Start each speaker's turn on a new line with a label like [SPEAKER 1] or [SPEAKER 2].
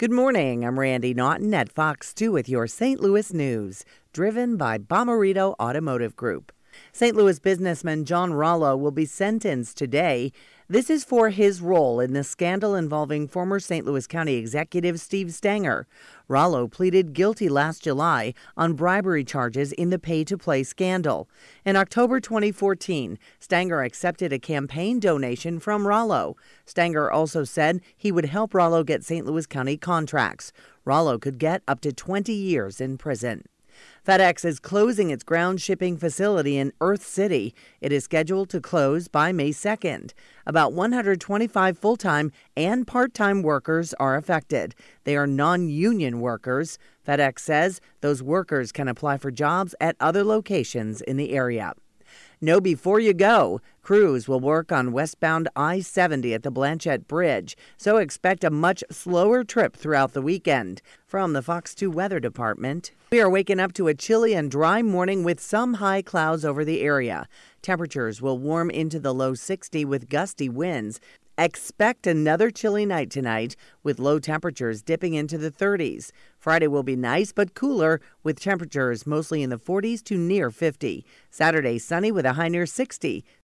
[SPEAKER 1] Good morning. I'm Randi Naughton at Fox 2 with your St. Louis news, driven by Bommarito Automotive Group. St. Louis businessman John Rallo will be sentenced today. This is for his role in the scandal involving former St. Louis County Executive Steve Stenger. Rallo pleaded guilty last July on bribery charges in the pay to play scandal. In October 2014, Stenger accepted a campaign donation from Rallo. Stenger also said he would help Rallo get St. Louis County contracts. Rallo could get up to 20 years in prison. FedEx is closing its ground shipping facility in Earth City. It is scheduled to close by May 2nd. About 125 full time and part time workers are affected. They are non union workers. FedEx says those workers can apply for jobs at other locations in the area. Know before you go. Crews will work on westbound I 70 at the Blanchette Bridge, so expect a much slower trip throughout the weekend. From the Fox 2 Weather Department, we are waking up to a chilly and dry morning with some high clouds over the area. Temperatures will warm into the low 60 with gusty winds. Expect another chilly night tonight with low temperatures dipping into the 30s. Friday will be nice but cooler with temperatures mostly in the 40s to near 50. Saturday sunny with a high near 60.